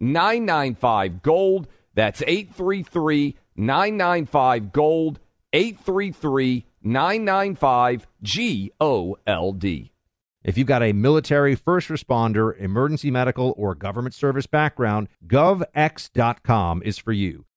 995 Gold. That's 833 995 Gold. 833 995 G O L D. If you've got a military, first responder, emergency medical, or government service background, govx.com is for you.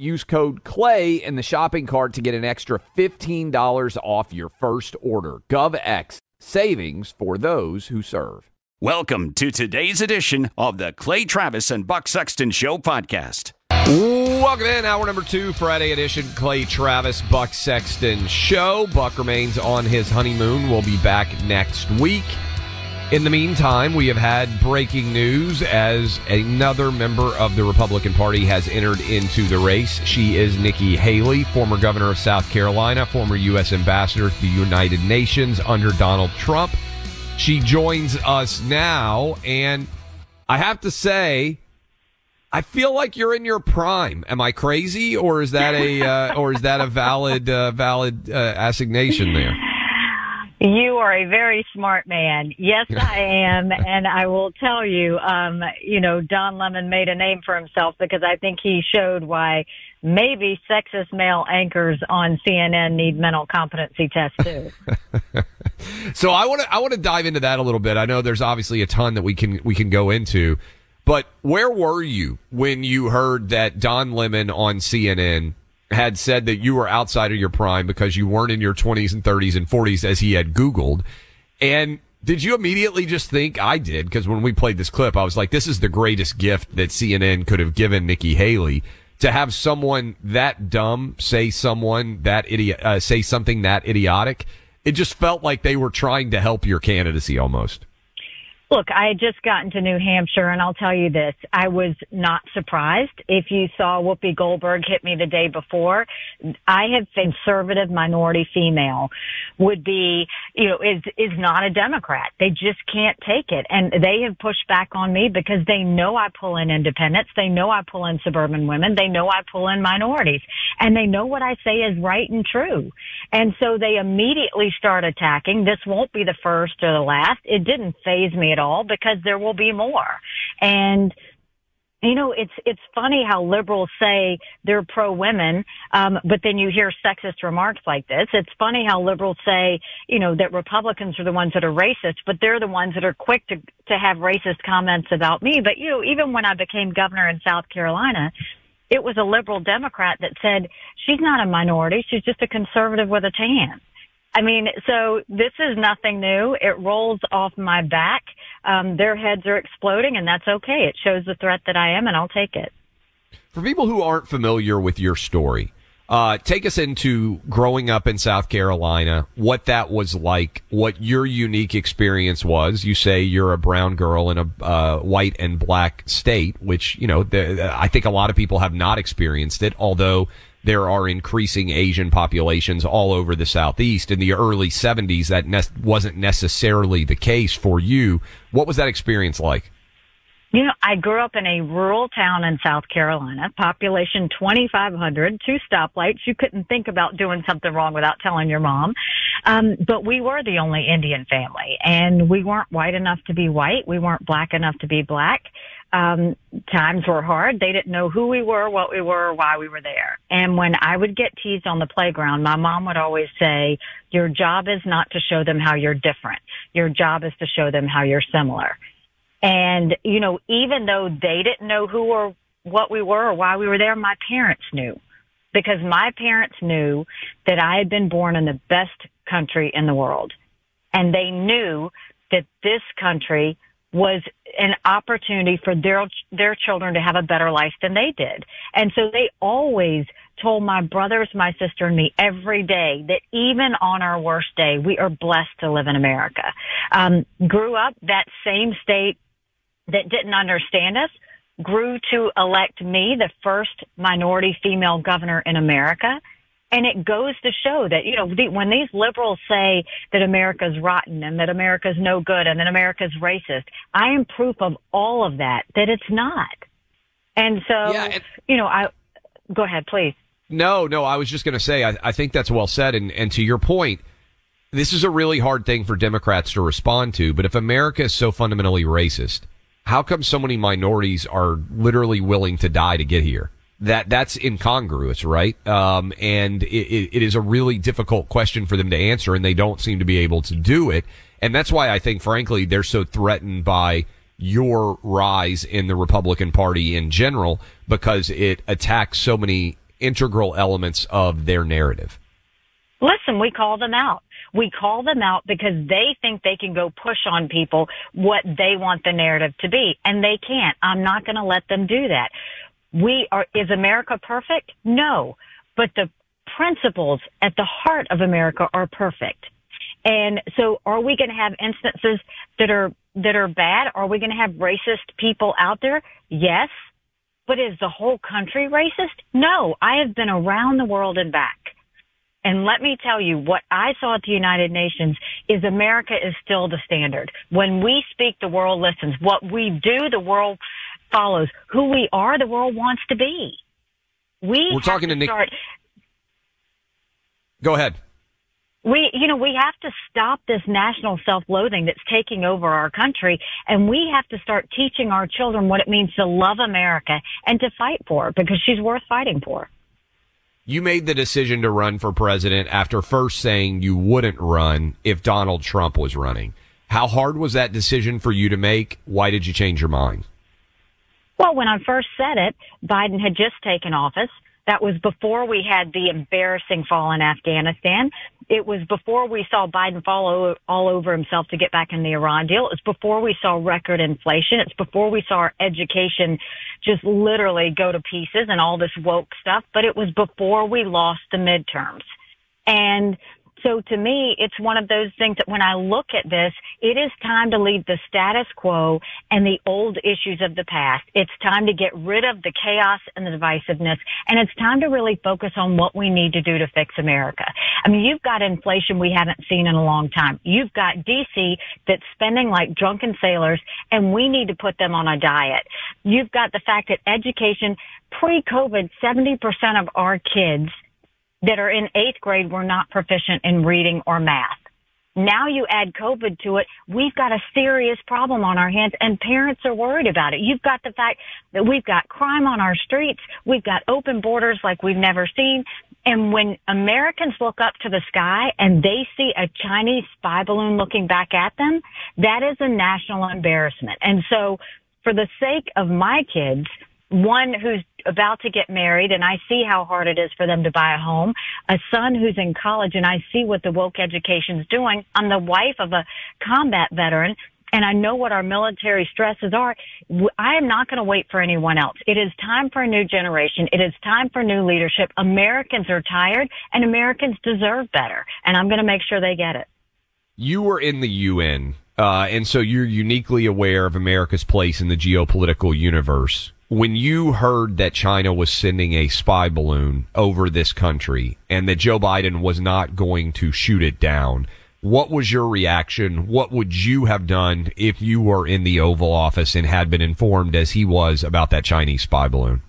Use code CLAY in the shopping cart to get an extra $15 off your first order. GovX, savings for those who serve. Welcome to today's edition of the Clay Travis and Buck Sexton Show podcast. Welcome in, hour number two, Friday edition, Clay Travis, Buck Sexton Show. Buck remains on his honeymoon. We'll be back next week. In the meantime, we have had breaking news as another member of the Republican Party has entered into the race. She is Nikki Haley, former governor of South Carolina, former U.S. ambassador to the United Nations under Donald Trump. She joins us now, and I have to say, I feel like you're in your prime. Am I crazy, or is that a uh, or is that a valid uh, valid uh, assignation there? You are a very smart man. Yes, I am. and I will tell you, um, you know, Don Lemon made a name for himself because I think he showed why maybe sexist male anchors on CNN need mental competency tests too. so I want to I want to dive into that a little bit. I know there's obviously a ton that we can we can go into, but where were you when you heard that Don Lemon on CNN had said that you were outside of your prime because you weren't in your 20s and 30s and 40s as he had Googled. And did you immediately just think I did? Because when we played this clip, I was like, this is the greatest gift that CNN could have given Nikki Haley to have someone that dumb say someone that idiot, uh, say something that idiotic. It just felt like they were trying to help your candidacy almost. Look, I had just gotten to New Hampshire and I'll tell you this. I was not surprised. If you saw Whoopi Goldberg hit me the day before, I have conservative minority female would be, you know, is, is not a Democrat. They just can't take it. And they have pushed back on me because they know I pull in independents. They know I pull in suburban women. They know I pull in minorities and they know what I say is right and true. And so they immediately start attacking. This won't be the first or the last. It didn't faze me at all because there will be more. And you know, it's it's funny how liberals say they're pro women, um, but then you hear sexist remarks like this. It's funny how liberals say, you know, that Republicans are the ones that are racist, but they're the ones that are quick to to have racist comments about me. But you know, even when I became governor in South Carolina, it was a liberal Democrat that said she's not a minority; she's just a conservative with a tan. I mean, so this is nothing new. It rolls off my back. Um, their heads are exploding, and that's okay. It shows the threat that I am, and I'll take it. For people who aren't familiar with your story, uh, take us into growing up in South Carolina, what that was like, what your unique experience was. You say you're a brown girl in a uh, white and black state, which, you know, the, I think a lot of people have not experienced it, although there are increasing Asian populations all over the Southeast. In the early 70s, that ne- wasn't necessarily the case for you. What was that experience like? You know, I grew up in a rural town in South Carolina, population 2,500, two stoplights. You couldn't think about doing something wrong without telling your mom. Um, but we were the only Indian family and we weren't white enough to be white. We weren't black enough to be black. Um, times were hard. They didn't know who we were, what we were, why we were there. And when I would get teased on the playground, my mom would always say, your job is not to show them how you're different. Your job is to show them how you're similar. And, you know, even though they didn't know who or what we were or why we were there, my parents knew because my parents knew that I had been born in the best country in the world. And they knew that this country was an opportunity for their their children to have a better life than they did. And so they always told my brothers, my sister, and me every day that even on our worst day, we are blessed to live in America. Um, grew up that same state that didn't understand us grew to elect me the first minority female governor in America. And it goes to show that, you know, the, when these liberals say that America's rotten and that America's no good and that America's racist, I am proof of all of that, that it's not. And so, yeah, and- you know, I, go ahead, please. No, no, I was just going to say, I, I think that's well said. And, and to your point, this is a really hard thing for Democrats to respond to. But if America is so fundamentally racist, how come so many minorities are literally willing to die to get here? That that's incongruous, right? Um, and it, it is a really difficult question for them to answer, and they don't seem to be able to do it. And that's why I think, frankly, they're so threatened by your rise in the Republican Party in general because it attacks so many integral elements of their narrative. Listen, we call them out. We call them out because they think they can go push on people what they want the narrative to be, and they can't. I'm not going to let them do that. We are, is America perfect? No. But the principles at the heart of America are perfect. And so are we going to have instances that are, that are bad? Are we going to have racist people out there? Yes. But is the whole country racist? No. I have been around the world and back. And let me tell you, what I saw at the United Nations is America is still the standard. When we speak, the world listens. What we do, the world follows. Who we are, the world wants to be. We We're talking to, to Nick. Start, Go ahead. We, you know, we have to stop this national self-loathing that's taking over our country, and we have to start teaching our children what it means to love America and to fight for because she's worth fighting for. You made the decision to run for president after first saying you wouldn't run if Donald Trump was running. How hard was that decision for you to make? Why did you change your mind? Well, when I first said it, Biden had just taken office. That was before we had the embarrassing fall in Afghanistan. It was before we saw Biden fall all over himself to get back in the Iran deal. It was before we saw record inflation. It's before we saw our education just literally go to pieces and all this woke stuff. But it was before we lost the midterms. And so to me, it's one of those things that when I look at this, it is time to leave the status quo and the old issues of the past. It's time to get rid of the chaos and the divisiveness. And it's time to really focus on what we need to do to fix America. I mean, you've got inflation we haven't seen in a long time. You've got DC that's spending like drunken sailors and we need to put them on a diet. You've got the fact that education pre-COVID, 70% of our kids that are in eighth grade were not proficient in reading or math. Now you add COVID to it, we've got a serious problem on our hands and parents are worried about it. You've got the fact that we've got crime on our streets. We've got open borders like we've never seen. And when Americans look up to the sky and they see a Chinese spy balloon looking back at them, that is a national embarrassment. And so for the sake of my kids, one who's about to get married and I see how hard it is for them to buy a home, a son who's in college and I see what the woke education's doing. I'm the wife of a combat veteran and I know what our military stresses are. I am not going to wait for anyone else. It is time for a new generation. It is time for new leadership. Americans are tired and Americans deserve better. And I'm going to make sure they get it. You were in the UN, uh, and so you're uniquely aware of America's place in the geopolitical universe when you heard that China was sending a spy balloon over this country and that Joe Biden was not going to shoot it down, what was your reaction? What would you have done if you were in the Oval Office and had been informed as he was about that Chinese spy balloon?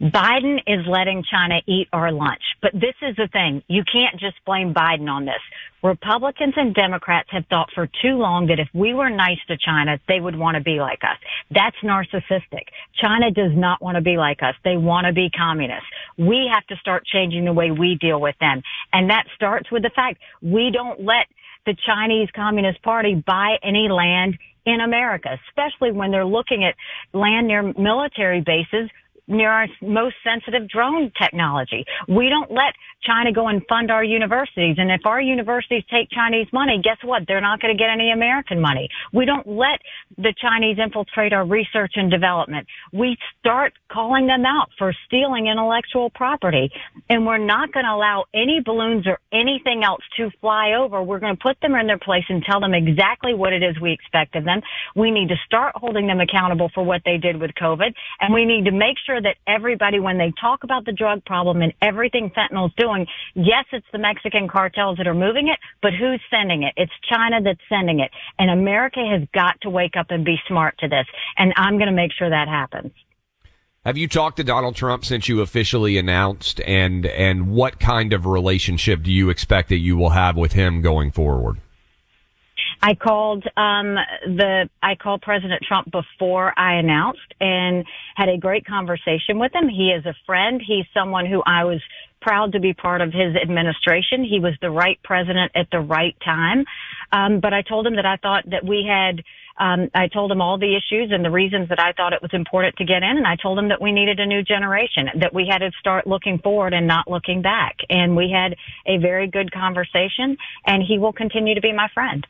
Biden is letting China eat our lunch. But this is the thing. You can't just blame Biden on this. Republicans and Democrats have thought for too long that if we were nice to China, they would want to be like us. That's narcissistic. China does not want to be like us. They want to be communists. We have to start changing the way we deal with them. And that starts with the fact we don't let the Chinese Communist Party buy any land in America, especially when they're looking at land near military bases near our most sensitive drone technology. We don't let China go and fund our universities. And if our universities take Chinese money, guess what? They're not going to get any American money. We don't let the Chinese infiltrate our research and development. We start calling them out for stealing intellectual property. And we're not going to allow any balloons or anything else to fly over. We're going to put them in their place and tell them exactly what it is we expect of them. We need to start holding them accountable for what they did with COVID. And we need to make sure sure that everybody, when they talk about the drug problem and everything fentanyl's doing, yes, it's the Mexican cartels that are moving it, but who's sending it? It's China that's sending it. And America has got to wake up and be smart to this. And I'm going to make sure that happens. Have you talked to Donald Trump since you officially announced and and what kind of relationship do you expect that you will have with him going forward? I called um, the I called President Trump before I announced and had a great conversation with him. He is a friend. He's someone who I was proud to be part of his administration. He was the right president at the right time. Um, but I told him that I thought that we had. Um, I told him all the issues and the reasons that I thought it was important to get in, and I told him that we needed a new generation, that we had to start looking forward and not looking back. And we had a very good conversation, and he will continue to be my friend.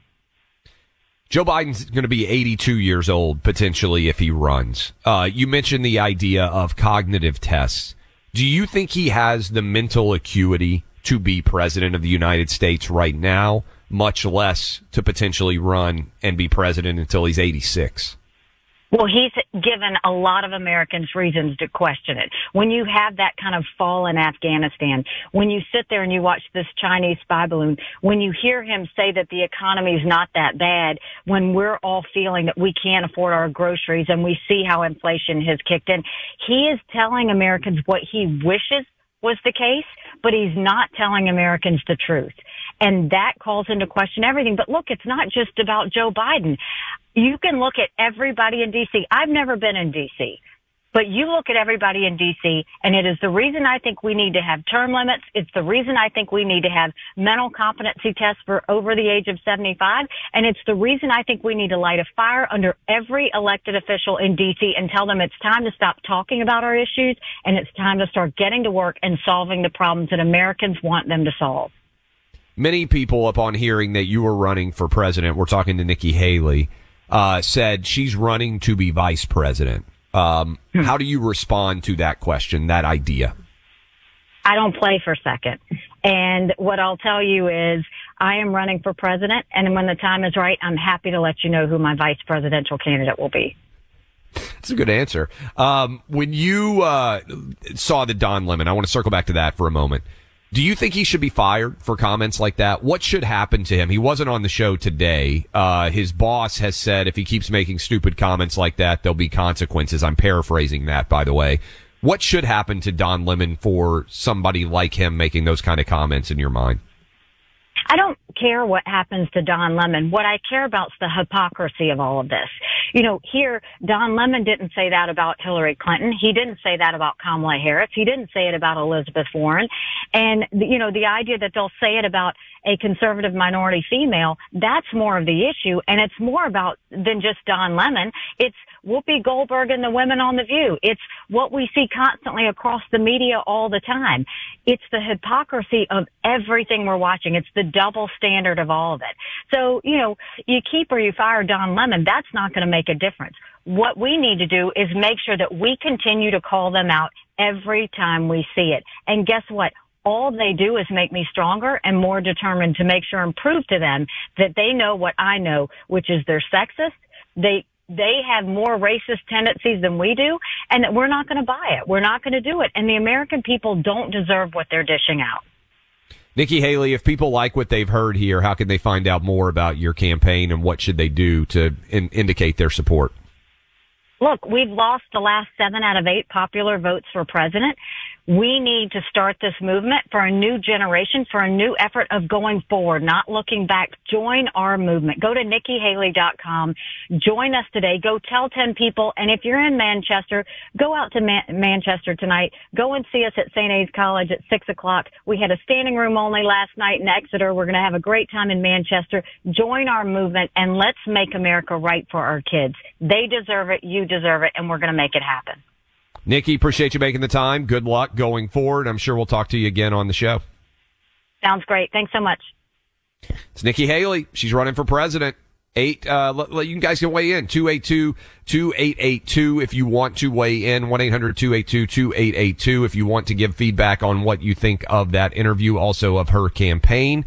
Joe Biden's going to be 82 years old potentially if he runs. Uh, you mentioned the idea of cognitive tests. Do you think he has the mental acuity to be president of the United States right now, much less to potentially run and be president until he's 86? Well, he's given a lot of Americans reasons to question it. When you have that kind of fall in Afghanistan, when you sit there and you watch this Chinese spy balloon, when you hear him say that the economy is not that bad, when we're all feeling that we can't afford our groceries and we see how inflation has kicked in, he is telling Americans what he wishes was the case, but he's not telling Americans the truth. And that calls into question everything. But look, it's not just about Joe Biden. You can look at everybody in DC. I've never been in DC. But you look at everybody in DC, and it is the reason I think we need to have term limits. It's the reason I think we need to have mental competency tests for over the age of 75. And it's the reason I think we need to light a fire under every elected official in DC and tell them it's time to stop talking about our issues and it's time to start getting to work and solving the problems that Americans want them to solve. Many people, upon hearing that you were running for president, we're talking to Nikki Haley, uh, said she's running to be vice president. Um, hmm. How do you respond to that question, that idea? I don't play for second. And what I'll tell you is I am running for president. And when the time is right, I'm happy to let you know who my vice presidential candidate will be. That's a good answer. Um, when you uh, saw the Don Lemon, I want to circle back to that for a moment. Do you think he should be fired for comments like that? What should happen to him? He wasn't on the show today. Uh, his boss has said if he keeps making stupid comments like that, there'll be consequences. I'm paraphrasing that, by the way. What should happen to Don Lemon for somebody like him making those kind of comments in your mind? I don't care what happens to Don Lemon. What I care about is the hypocrisy of all of this. You know, here, Don Lemon didn't say that about Hillary Clinton. He didn't say that about Kamala Harris. He didn't say it about Elizabeth Warren. And, you know, the idea that they'll say it about a conservative minority female, that's more of the issue. And it's more about than just Don Lemon. It's Whoopi Goldberg and the women on The View. It's what we see constantly across the media all the time. It's the hypocrisy of everything we're watching. It's the double standard of all of it. So, you know, you keep or you fire Don Lemon, that's not going to make a difference. What we need to do is make sure that we continue to call them out every time we see it. And guess what? all they do is make me stronger and more determined to make sure and prove to them that they know what I know, which is they're sexist. They they have more racist tendencies than we do and that we're not going to buy it. We're not going to do it. And the American people don't deserve what they're dishing out. Nikki Haley, if people like what they've heard here, how can they find out more about your campaign and what should they do to in- indicate their support? Look, we've lost the last seven out of eight popular votes for president. We need to start this movement for a new generation, for a new effort of going forward, not looking back. Join our movement. Go to nikkihaley.com. Join us today. Go tell 10 people. And if you're in Manchester, go out to Man- Manchester tonight. Go and see us at St. A's College at 6 o'clock. We had a standing room only last night in Exeter. We're going to have a great time in Manchester. Join our movement and let's make America right for our kids. They deserve it. You deserve it. And we're going to make it happen. Nikki, appreciate you making the time. Good luck going forward. I'm sure we'll talk to you again on the show. Sounds great. Thanks so much. It's Nikki Haley. She's running for president. Eight, uh, let, let, you guys can weigh in. 282-2882 if you want to weigh in. 1-800-282-2882 if you want to give feedback on what you think of that interview, also of her campaign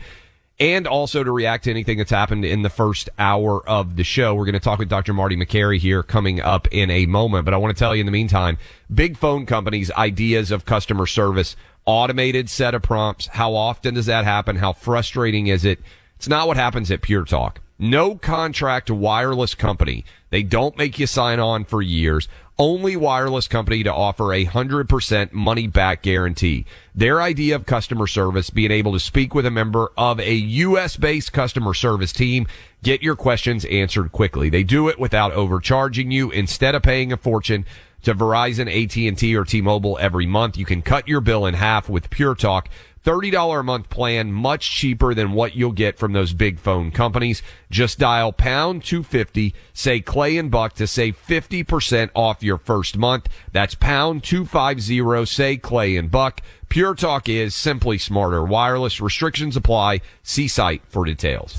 and also to react to anything that's happened in the first hour of the show. We're going to talk with Dr. Marty Makary here coming up in a moment. But I want to tell you in the meantime, big phone companies' ideas of customer service, automated set of prompts. How often does that happen? How frustrating is it? It's not what happens at Pure Talk. No contract wireless company. They don't make you sign on for years only wireless company to offer a 100% money back guarantee. Their idea of customer service, being able to speak with a member of a U.S. based customer service team, get your questions answered quickly. They do it without overcharging you. Instead of paying a fortune to Verizon, AT&T, or T-Mobile every month, you can cut your bill in half with Pure Talk. $30 a month plan, much cheaper than what you'll get from those big phone companies. Just dial pound 250, say Clay and Buck to save 50% off your first month. That's pound 250, say Clay and Buck. Pure Talk is simply smarter. Wireless restrictions apply. See site for details.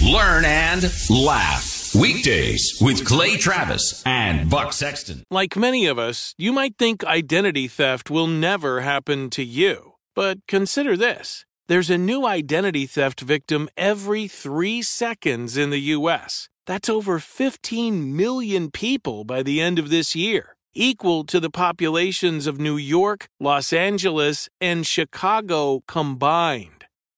Learn and laugh. Weekdays with Clay Travis and Buck Sexton. Like many of us, you might think identity theft will never happen to you. But consider this there's a new identity theft victim every three seconds in the U.S. That's over 15 million people by the end of this year, equal to the populations of New York, Los Angeles, and Chicago combined.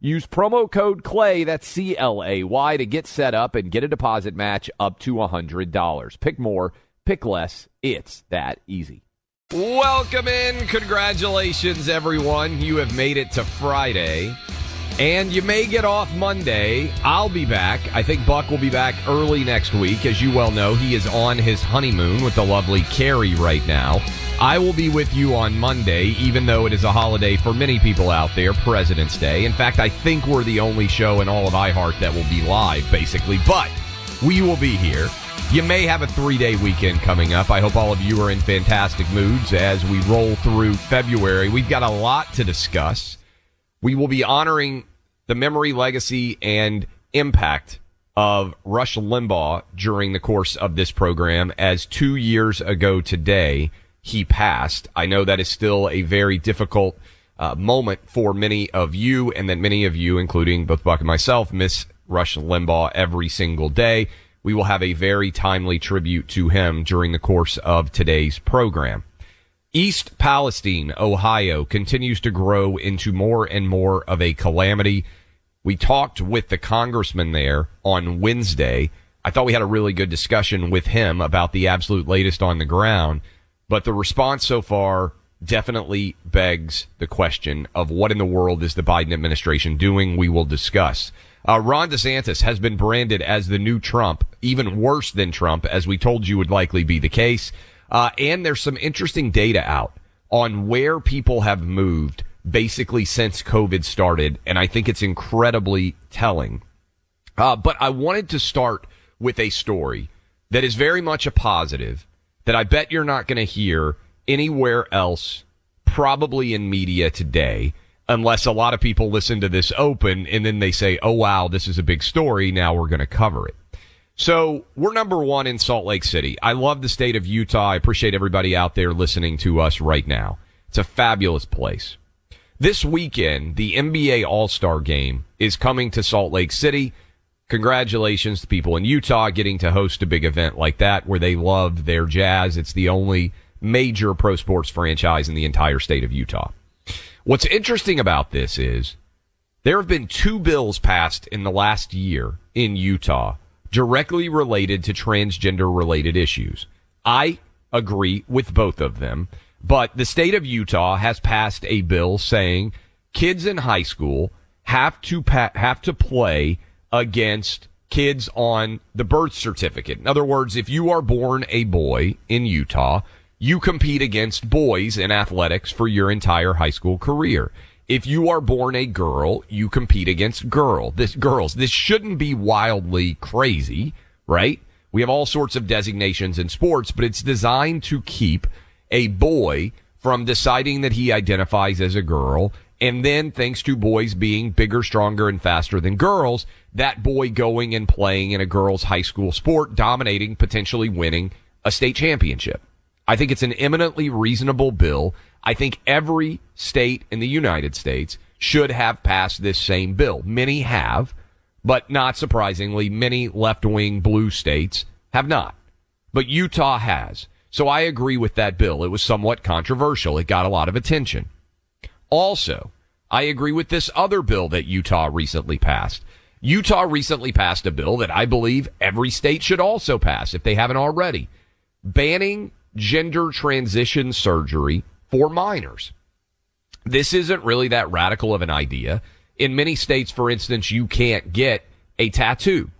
Use promo code CLAY, that's C L A Y, to get set up and get a deposit match up to $100. Pick more, pick less. It's that easy. Welcome in. Congratulations, everyone. You have made it to Friday. And you may get off Monday. I'll be back. I think Buck will be back early next week. As you well know, he is on his honeymoon with the lovely Carrie right now. I will be with you on Monday, even though it is a holiday for many people out there, President's Day. In fact, I think we're the only show in all of iHeart that will be live, basically. But we will be here. You may have a three day weekend coming up. I hope all of you are in fantastic moods as we roll through February. We've got a lot to discuss. We will be honoring the memory, legacy, and impact of Rush Limbaugh during the course of this program as two years ago today he passed. I know that is still a very difficult uh, moment for many of you, and that many of you, including both Buck and myself, miss Rush Limbaugh every single day. We will have a very timely tribute to him during the course of today's program. East Palestine, Ohio continues to grow into more and more of a calamity. We talked with the congressman there on Wednesday. I thought we had a really good discussion with him about the absolute latest on the ground. But the response so far definitely begs the question of what in the world is the Biden administration doing? We will discuss. Uh, Ron DeSantis has been branded as the new Trump, even worse than Trump, as we told you would likely be the case. Uh, and there's some interesting data out on where people have moved basically since COVID started. And I think it's incredibly telling. Uh, but I wanted to start with a story that is very much a positive that I bet you're not going to hear anywhere else, probably in media today, unless a lot of people listen to this open and then they say, oh, wow, this is a big story. Now we're going to cover it. So we're number one in Salt Lake City. I love the state of Utah. I appreciate everybody out there listening to us right now. It's a fabulous place. This weekend, the NBA All Star game is coming to Salt Lake City congratulations to people in Utah getting to host a big event like that where they love their jazz. It's the only major pro sports franchise in the entire state of Utah. What's interesting about this is there have been two bills passed in the last year in Utah directly related to transgender related issues. I agree with both of them, but the state of Utah has passed a bill saying kids in high school have to pa- have to play against kids on the birth certificate. In other words, if you are born a boy in Utah, you compete against boys in athletics for your entire high school career. If you are born a girl, you compete against girl. This girls. This shouldn't be wildly crazy, right? We have all sorts of designations in sports, but it's designed to keep a boy from deciding that he identifies as a girl and then, thanks to boys being bigger, stronger, and faster than girls, that boy going and playing in a girls' high school sport, dominating, potentially winning a state championship. I think it's an eminently reasonable bill. I think every state in the United States should have passed this same bill. Many have, but not surprisingly, many left wing blue states have not. But Utah has. So I agree with that bill. It was somewhat controversial. It got a lot of attention. Also, I agree with this other bill that Utah recently passed. Utah recently passed a bill that I believe every state should also pass if they haven't already, banning gender transition surgery for minors. This isn't really that radical of an idea. In many states, for instance, you can't get a tattoo.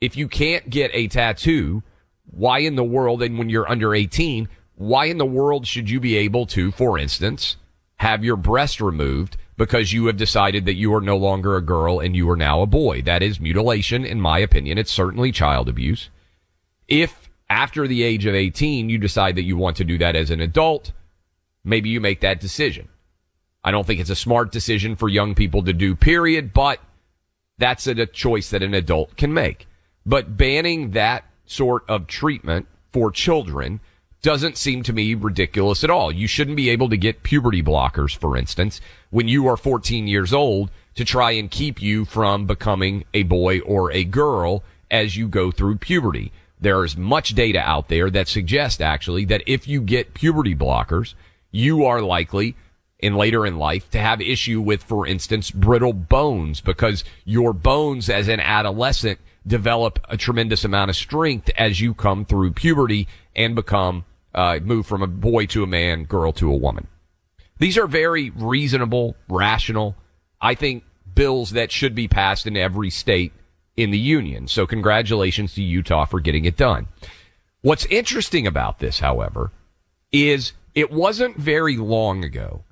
If you can't get a tattoo, why in the world, and when you're under 18, why in the world should you be able to, for instance, have your breast removed because you have decided that you are no longer a girl and you are now a boy. That is mutilation, in my opinion. It's certainly child abuse. If after the age of 18 you decide that you want to do that as an adult, maybe you make that decision. I don't think it's a smart decision for young people to do, period, but that's a, choice that an adult can make. But banning that sort of treatment for children doesn't seem to me ridiculous at all. You shouldn't be able to get puberty blockers, for instance, when you are 14 years old to try and keep you from becoming a boy or a girl as you go through puberty. There is much data out there that suggests actually that if you get puberty blockers, you are likely in later in life to have issue with, for instance, brittle bones because your bones as an adolescent develop a tremendous amount of strength as you come through puberty and become uh, move from a boy to a man, girl to a woman. These are very reasonable, rational, I think, bills that should be passed in every state in the union. So congratulations to Utah for getting it done. What's interesting about this, however, is it wasn't very long ago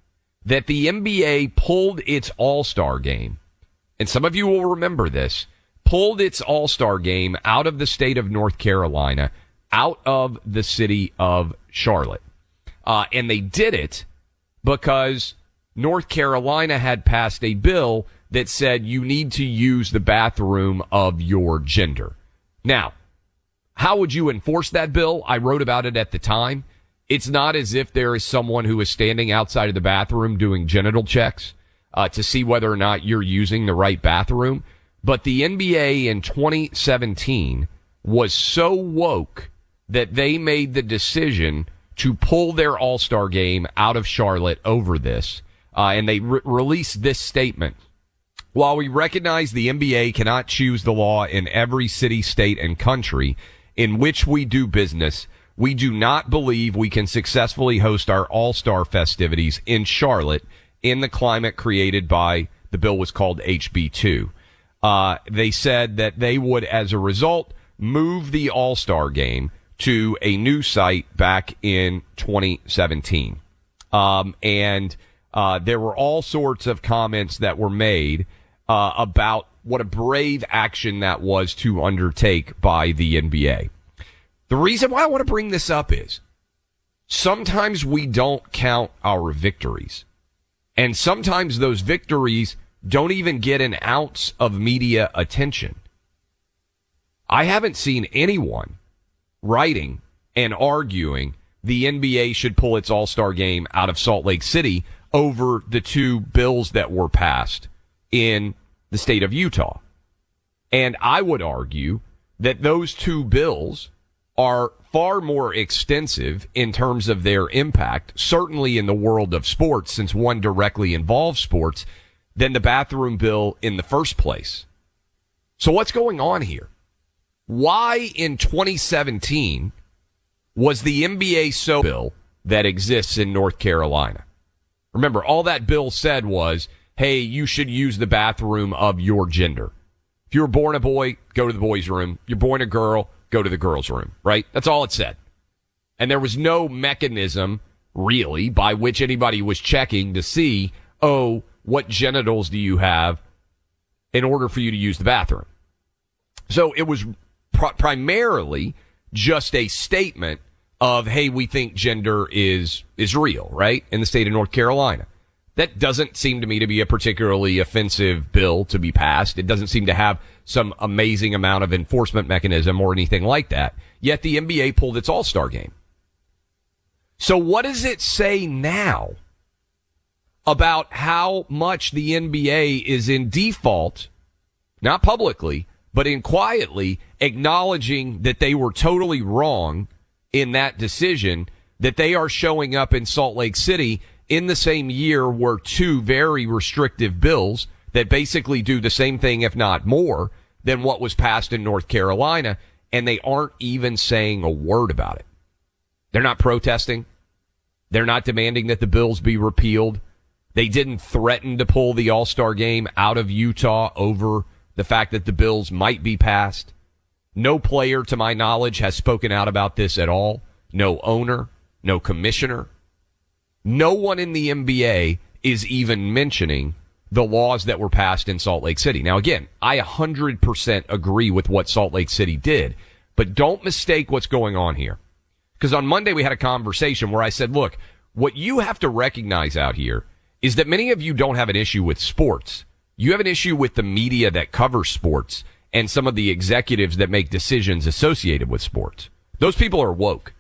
that the NBA pulled its All-Star game. And some of you will remember this, pulled its All-Star game out of the state of North Carolina out of the city of Charlotte. Uh, and they did it because North Carolina had passed a bill that said you need to use the bathroom of your gender. Now, how would you enforce that bill? I wrote about it at the time. It's not as if there is someone who is standing outside of the bathroom doing genital checks uh, to see whether or not you're using the right bathroom. But the NBA in 2017 was so woke that they made the decision to pull their All Star game out of Charlotte over this. Uh, and they re- released this statement. While we recognize the NBA cannot choose the law in every city, state, and country in which we do business, we do not believe we can successfully host our All Star festivities in Charlotte in the climate created by the bill was called HB2. Uh, they said that they would, as a result, move the All Star game to a new site back in 2017. Um, and uh, there were all sorts of comments that were made uh, about what a brave action that was to undertake by the NBA. The reason why I want to bring this up is sometimes we don't count our victories. And sometimes those victories don't even get an ounce of media attention. I haven't seen anyone writing and arguing the NBA should pull its All Star game out of Salt Lake City over the two bills that were passed in the state of Utah. And I would argue that those two bills are far more extensive in terms of their impact, certainly in the world of sports, since one directly involves sports, than the bathroom bill in the first place. So what's going on here? Why in 2017 was the NBA so bill that exists in North Carolina? Remember, all that bill said was, hey, you should use the bathroom of your gender. If you were born a boy, go to the boys' room. You're born a girl, go to the girls' room, right? That's all it said. And there was no mechanism, really, by which anybody was checking to see, oh, what genitals do you have in order for you to use the bathroom? So it was pr- primarily just a statement of, hey, we think gender is, is real, right? In the state of North Carolina. That doesn't seem to me to be a particularly offensive bill to be passed. It doesn't seem to have some amazing amount of enforcement mechanism or anything like that. Yet the NBA pulled its all-star game. So what does it say now about how much the NBA is in default, not publicly, but in quietly acknowledging that they were totally wrong in that decision, that they are showing up in Salt Lake City in the same year were two very restrictive bills that basically do the same thing, if not more, than what was passed in North Carolina, and they aren't even saying a word about it. They're not protesting. They're not demanding that the bills be repealed. They didn't threaten to pull the All Star game out of Utah over the fact that the bills might be passed. No player, to my knowledge, has spoken out about this at all. No owner, no commissioner. No one in the NBA is even mentioning the laws that were passed in Salt Lake City. Now, again, I 100% agree with what Salt Lake City did, but don't mistake what's going on here. Because on Monday we had a conversation where I said, look, what you have to recognize out here is that many of you don't have an issue with sports. You have an issue with the media that covers sports and some of the executives that make decisions associated with sports. Those people are woke.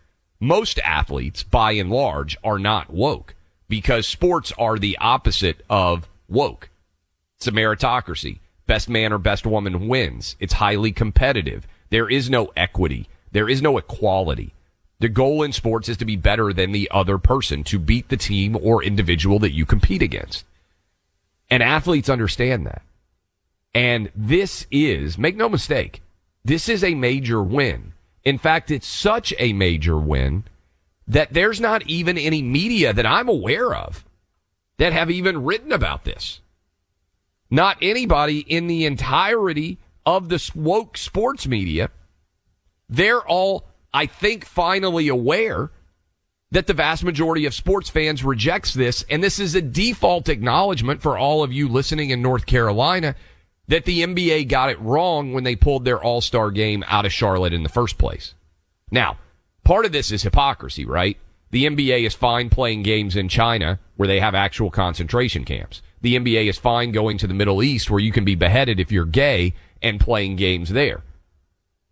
Most athletes, by and large, are not woke because sports are the opposite of woke. It's a meritocracy. Best man or best woman wins. It's highly competitive. There is no equity. There is no equality. The goal in sports is to be better than the other person, to beat the team or individual that you compete against. And athletes understand that. And this is, make no mistake, this is a major win. In fact, it's such a major win that there's not even any media that I'm aware of that have even written about this. Not anybody in the entirety of the woke sports media. They're all, I think, finally aware that the vast majority of sports fans rejects this. And this is a default acknowledgement for all of you listening in North Carolina that the NBA got it wrong when they pulled their all star game out of Charlotte in the first place. Now, part of this is hypocrisy, right? The NBA is fine playing games in China where they have actual concentration camps. The NBA is fine going to the Middle East where you can be beheaded if you're gay and playing games there.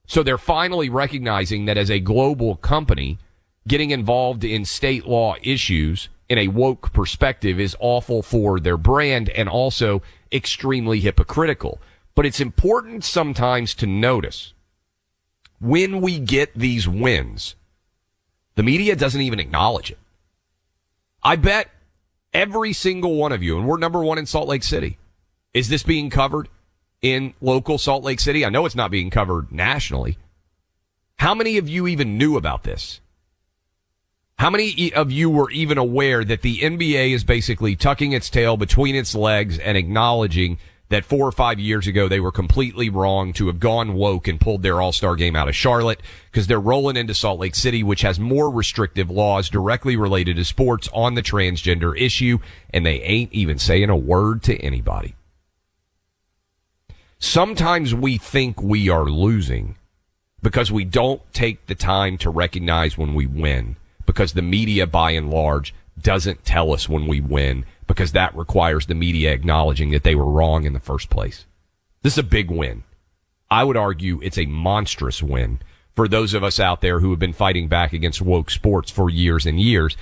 So they're finally recognizing that as a global company, getting involved in state law issues in a woke perspective is awful for their brand and also extremely hypocritical. But it's important sometimes to notice when we get these wins, the media doesn't even acknowledge it. I bet every single one of you, and we're number one in Salt Lake City. Is this being covered in local Salt Lake City? I know it's not being covered nationally. How many of you even knew about this? How many of you were even aware that the NBA is basically tucking its tail between its legs and acknowledging that four or five years ago they were completely wrong to have gone woke and pulled their all-star game out of Charlotte because they're rolling into Salt Lake City, which has more restrictive laws directly related to sports on the transgender issue, and they ain't even saying a word to anybody. Sometimes we think we are losing because we don't take the time to recognize when we win because the media by and large doesn't tell us when we win because that requires the media acknowledging that they were wrong in the first place. This is a big win. I would argue it's a monstrous win for those of us out there who have been fighting back against woke sports for years and years.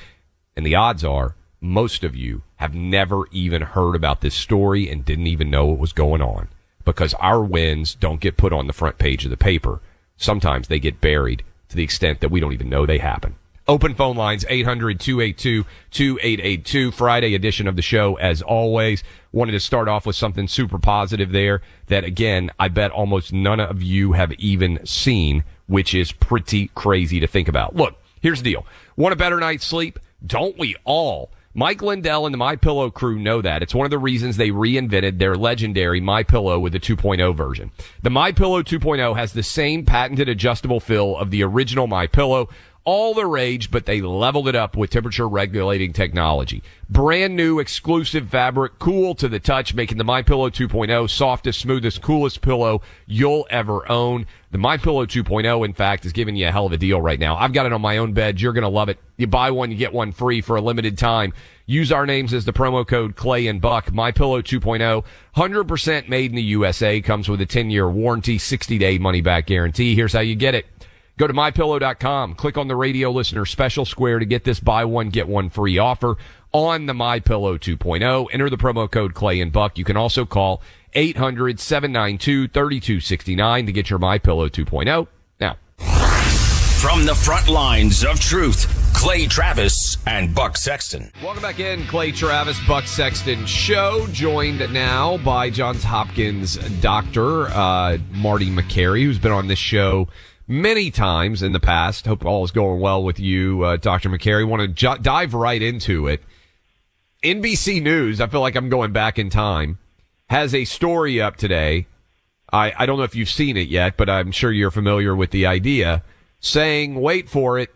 And the odds are most of you have never even heard about this story and didn't even know what was going on because our wins don't get put on the front page of the paper. Sometimes they get buried to the extent that we don't even know they happen. Open phone lines 800-282-2882 Friday edition of the show as always. Wanted to start off with something super positive there that again, I bet almost none of you have even seen, which is pretty crazy to think about. Look, here's the deal. Want a better night's sleep? Don't we all? Mike Lindell and the My Pillow crew know that. It's one of the reasons they reinvented their legendary My Pillow with the 2.0 version. The My Pillow 2.0 has the same patented adjustable fill of the original My Pillow all the rage, but they leveled it up with temperature regulating technology. Brand new exclusive fabric, cool to the touch, making the My Pillow 2.0 softest, smoothest, coolest pillow you'll ever own. The My Pillow 2.0, in fact, is giving you a hell of a deal right now. I've got it on my own bed. You're going to love it. You buy one, you get one free for a limited time. Use our names as the promo code Clay and Buck. My Pillow 2.0, 100% made in the USA, comes with a 10 year warranty, 60 day money back guarantee. Here's how you get it. Go to mypillow.com, click on the radio listener special square to get this buy one, get one free offer on the MyPillow 2.0. Enter the promo code Clay and Buck. You can also call 800-792-3269 to get your MyPillow 2.0. Now, from the front lines of truth, Clay Travis and Buck Sexton. Welcome back in, Clay Travis, Buck Sexton show, joined now by Johns Hopkins doctor uh, Marty Makary, who's been on this show many times in the past. Hope all is going well with you, uh, Dr. Makary. Want to dive right into it. NBC News, I feel like I'm going back in time, has a story up today. I, I don't know if you've seen it yet, but I'm sure you're familiar with the idea saying, wait for it,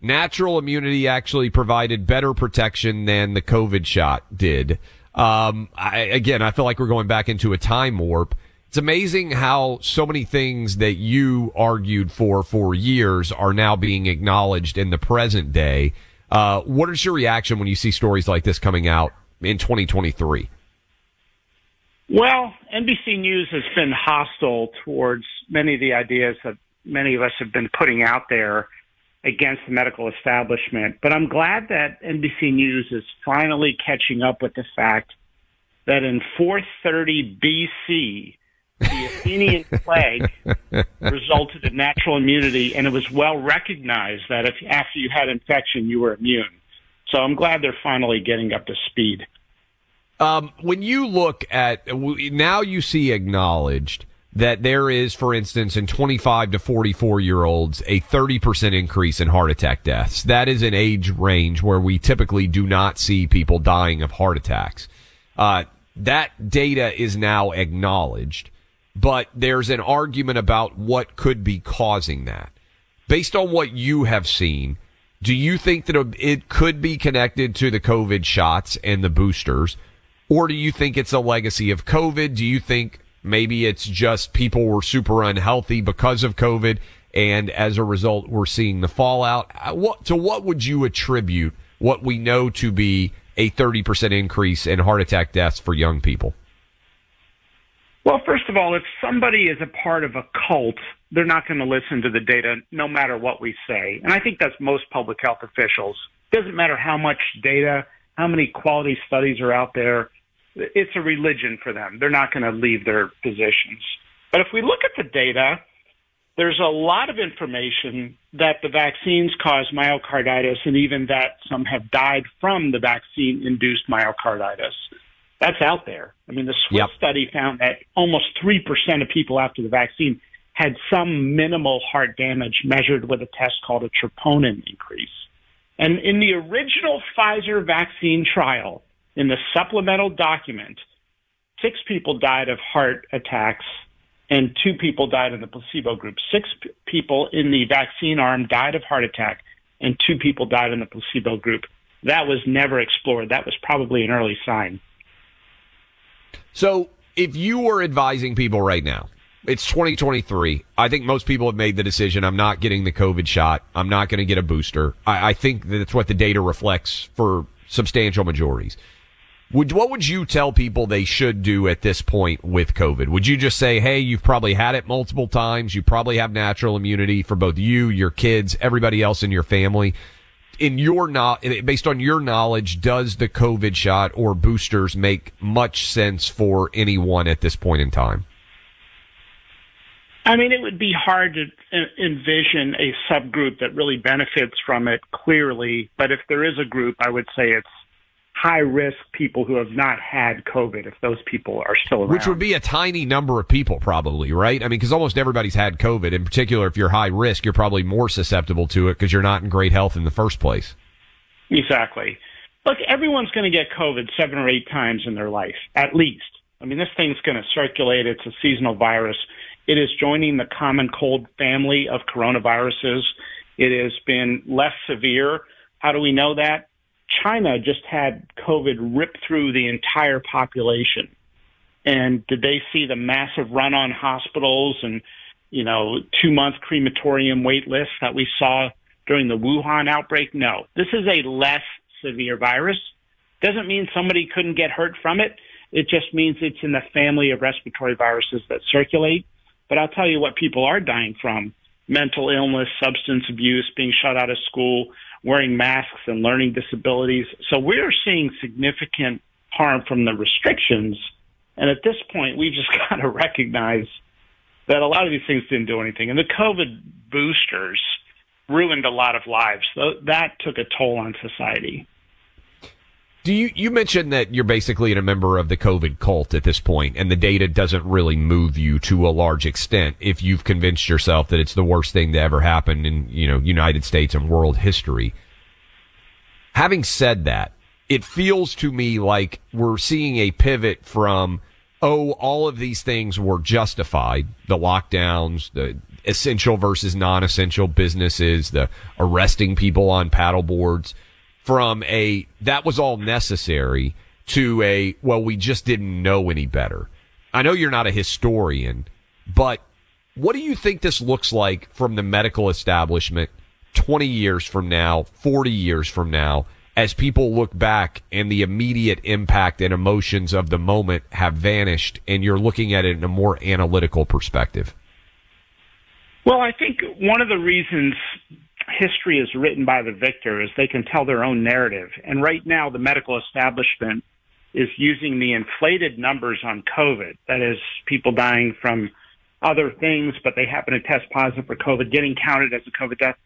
natural immunity actually provided better protection than the COVID shot did. Um, I, again, I feel like we're going back into a time warp. It's amazing how so many things that you argued for for years are now being acknowledged in the present day. Uh, what is your reaction when you see stories like this coming out in 2023? Well, NBC News has been hostile towards many of the ideas that many of us have been putting out there against the medical establishment. But I'm glad that NBC News is finally catching up with the fact that in 430 BC, the Athenian plague resulted in natural immunity, and it was well recognized that if after you had infection, you were immune. So I'm glad they're finally getting up to speed. Um, when you look at now, you see acknowledged that there is, for instance, in 25 to 44 year olds, a 30% increase in heart attack deaths. That is an age range where we typically do not see people dying of heart attacks. Uh, that data is now acknowledged, but there's an argument about what could be causing that. Based on what you have seen, do you think that it could be connected to the COVID shots and the boosters? Or do you think it's a legacy of COVID? Do you think Maybe it's just people were super unhealthy because of COVID, and as a result, we're seeing the fallout. Uh, what, to what would you attribute what we know to be a 30% increase in heart attack deaths for young people? Well, first of all, if somebody is a part of a cult, they're not going to listen to the data no matter what we say. And I think that's most public health officials. It doesn't matter how much data, how many quality studies are out there it's a religion for them. They're not going to leave their positions. But if we look at the data, there's a lot of information that the vaccines cause myocarditis and even that some have died from the vaccine induced myocarditis. That's out there. I mean, the Swiss yep. study found that almost 3% of people after the vaccine had some minimal heart damage measured with a test called a troponin increase. And in the original Pfizer vaccine trial, in the supplemental document, six people died of heart attacks and two people died in the placebo group. Six p- people in the vaccine arm died of heart attack and two people died in the placebo group. That was never explored. That was probably an early sign. So, if you were advising people right now, it's 2023. I think most people have made the decision. I'm not getting the COVID shot. I'm not going to get a booster. I, I think that's what the data reflects for substantial majorities. Would what would you tell people they should do at this point with COVID? Would you just say, "Hey, you've probably had it multiple times. You probably have natural immunity for both you, your kids, everybody else in your family." In your not based on your knowledge, does the COVID shot or boosters make much sense for anyone at this point in time? I mean, it would be hard to envision a subgroup that really benefits from it clearly, but if there is a group, I would say it's high risk people who have not had COVID, if those people are still around. Which would be a tiny number of people, probably, right? I mean, because almost everybody's had COVID. In particular, if you're high risk, you're probably more susceptible to it because you're not in great health in the first place. Exactly. Look, everyone's going to get COVID seven or eight times in their life, at least. I mean, this thing's going to circulate. It's a seasonal virus. It is joining the common cold family of coronaviruses. It has been less severe. How do we know that? China just had COVID rip through the entire population. And did they see the massive run on hospitals and, you know, two month crematorium wait lists that we saw during the Wuhan outbreak? No. This is a less severe virus. Doesn't mean somebody couldn't get hurt from it. It just means it's in the family of respiratory viruses that circulate. But I'll tell you what people are dying from mental illness, substance abuse, being shut out of school, wearing masks and learning disabilities. So we're seeing significant harm from the restrictions. And at this point, we've just got to recognize that a lot of these things didn't do anything. And the COVID boosters ruined a lot of lives. So That took a toll on society. Do you you mentioned that you're basically a member of the COVID cult at this point, and the data doesn't really move you to a large extent if you've convinced yourself that it's the worst thing to ever happen in you know United States and world history. Having said that, it feels to me like we're seeing a pivot from oh all of these things were justified, the lockdowns, the essential versus non-essential businesses, the arresting people on paddle boards from a that was all necessary to a well we just didn't know any better. I know you're not a historian, but what do you think this looks like from the medical establishment 20 years from now, 40 years from now as people look back and the immediate impact and emotions of the moment have vanished and you're looking at it in a more analytical perspective? Well, I think one of the reasons history is written by the victors. they can tell their own narrative. And right now, the medical establishment is using the inflated numbers on COVID. That is, people dying from other things, but they happen to test positive for COVID, getting counted as a COVID death.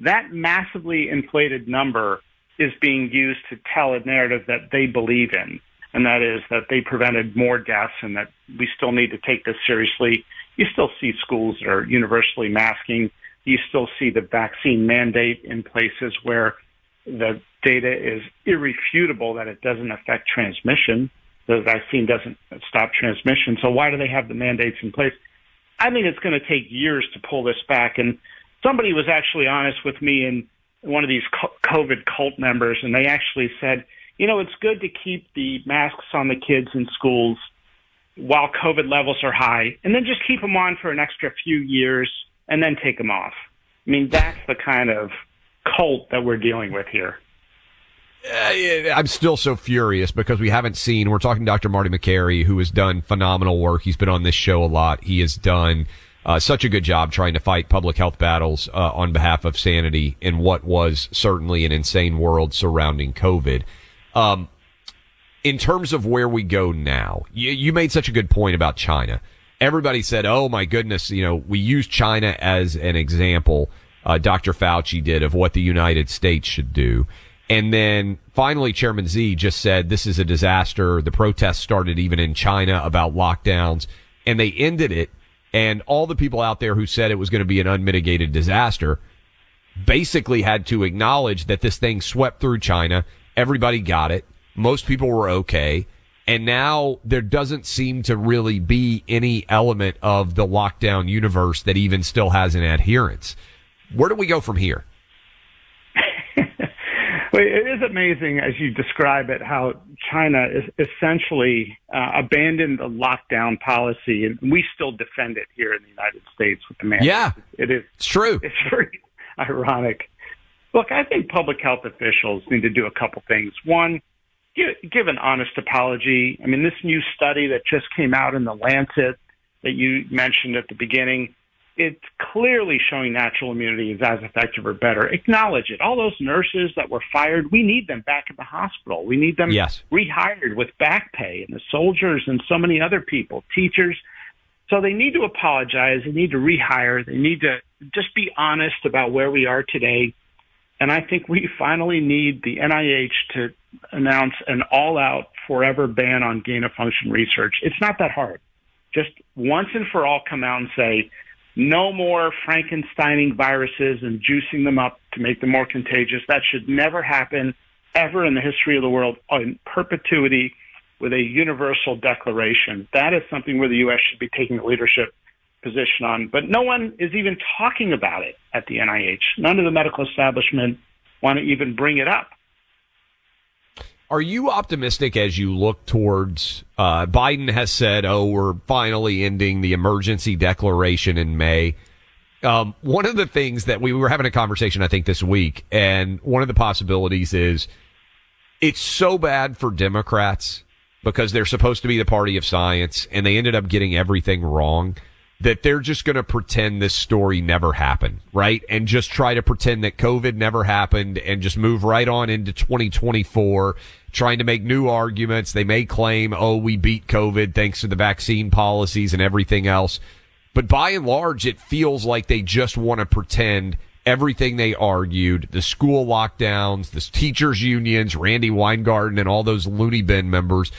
That massively inflated number is being used to tell a narrative that they believe in, and that is that they prevented more deaths and that we still need to take this seriously. You still see schools that are universally masking. You still see the vaccine mandate in places where the data is irrefutable that it doesn't affect transmission. The vaccine doesn't stop transmission. So why do they have the mandates in place? I think it's going to take years to pull this back. And somebody was actually honest with me and one of these COVID cult members, and they actually said, you know, it's good to keep the masks on the kids in schools while COVID levels are high, and then just keep them on for an extra few years and then take them off. I mean, that's the kind of cult that we're dealing with here. I'm still so furious because we haven't seen. We're talking to Dr. Marty Makary, who has done phenomenal work. He's been on this show a lot. He has done uh, such a good job trying to fight public health battles uh, on behalf of sanity in what was certainly an insane world surrounding COVID. Um, in terms of where we go now, you, you made such a good point about China. Everybody said, "Oh my goodness," you know, we use China as an example. Uh, Dr. Fauci did of what the United States should do. And then finally, Chairman Xi just said this is a disaster. The protests started even in China about lockdowns and they ended it and all the people out there who said it was going to be an unmitigated disaster basically had to acknowledge that this thing swept through China. Everybody got it. Most people were okay. And now there doesn't seem to really be any element of the lockdown universe that even still has an adherence. Where do we go from here? Well, it is amazing as you describe it how China is essentially uh, abandoned the lockdown policy, and we still defend it here in the United States with the mandate. Yeah, it is. It's true. It's very ironic. Look, I think public health officials need to do a couple things. One, give, give an honest apology. I mean, this new study that just came out in the Lancet that you mentioned at the beginning it's clearly showing natural immunity is as effective or better. Acknowledge it. All those nurses that were fired, we need them back at the hospital. We need them yes. rehired with back pay and the soldiers and so many other people, teachers. So they need to apologize. They need to rehire. They need to just be honest about where we are today. And I think we finally need the NIH to announce an all out forever ban on gain of function research. It's not that hard. Just once and for all come out and say, no more Frankensteining viruses and juicing them up to make them more contagious. That should never happen ever in the history of the world in perpetuity with a universal declaration. That is something where the U.S. should be taking leadership position on. But no one is even talking about it at the NIH. None of the medical establishment want to even bring it up. Are you optimistic as you look towards uh, Biden has said, "Oh, we're finally ending the emergency declaration in May." Um, one of the things that we were having a conversation, I think, this week, and one of the possibilities is it's so bad for Democrats because they're supposed to be the party of science, and they ended up getting everything wrong that they're just going to pretend this story never happened, right? And just try to pretend that COVID never happened and just move right on into 2024 trying to make new arguments. They may claim, oh, we beat COVID thanks to the vaccine policies and everything else. But by and large, it feels like they just want to pretend everything they argued, the school lockdowns, the teachers unions, Randi Weingarten and all those loony bin members,